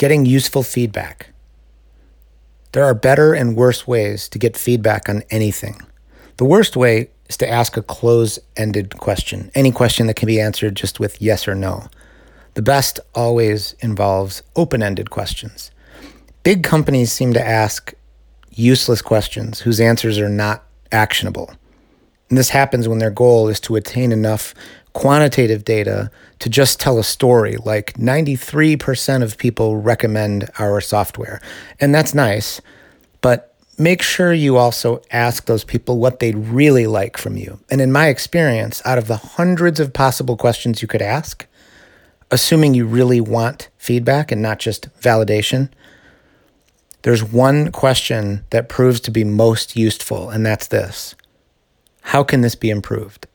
getting useful feedback. There are better and worse ways to get feedback on anything. The worst way is to ask a close ended question, any question that can be answered just with yes or no. The best always involves open ended questions. Big companies seem to ask useless questions whose answers are not actionable. And this happens when their goal is to attain enough quantitative data to just tell a story, like 93% of people recommend our software. And that's nice, but make sure you also ask those people what they'd really like from you. And in my experience, out of the hundreds of possible questions you could ask, assuming you really want feedback and not just validation, there's one question that proves to be most useful, and that's this How can this be improved?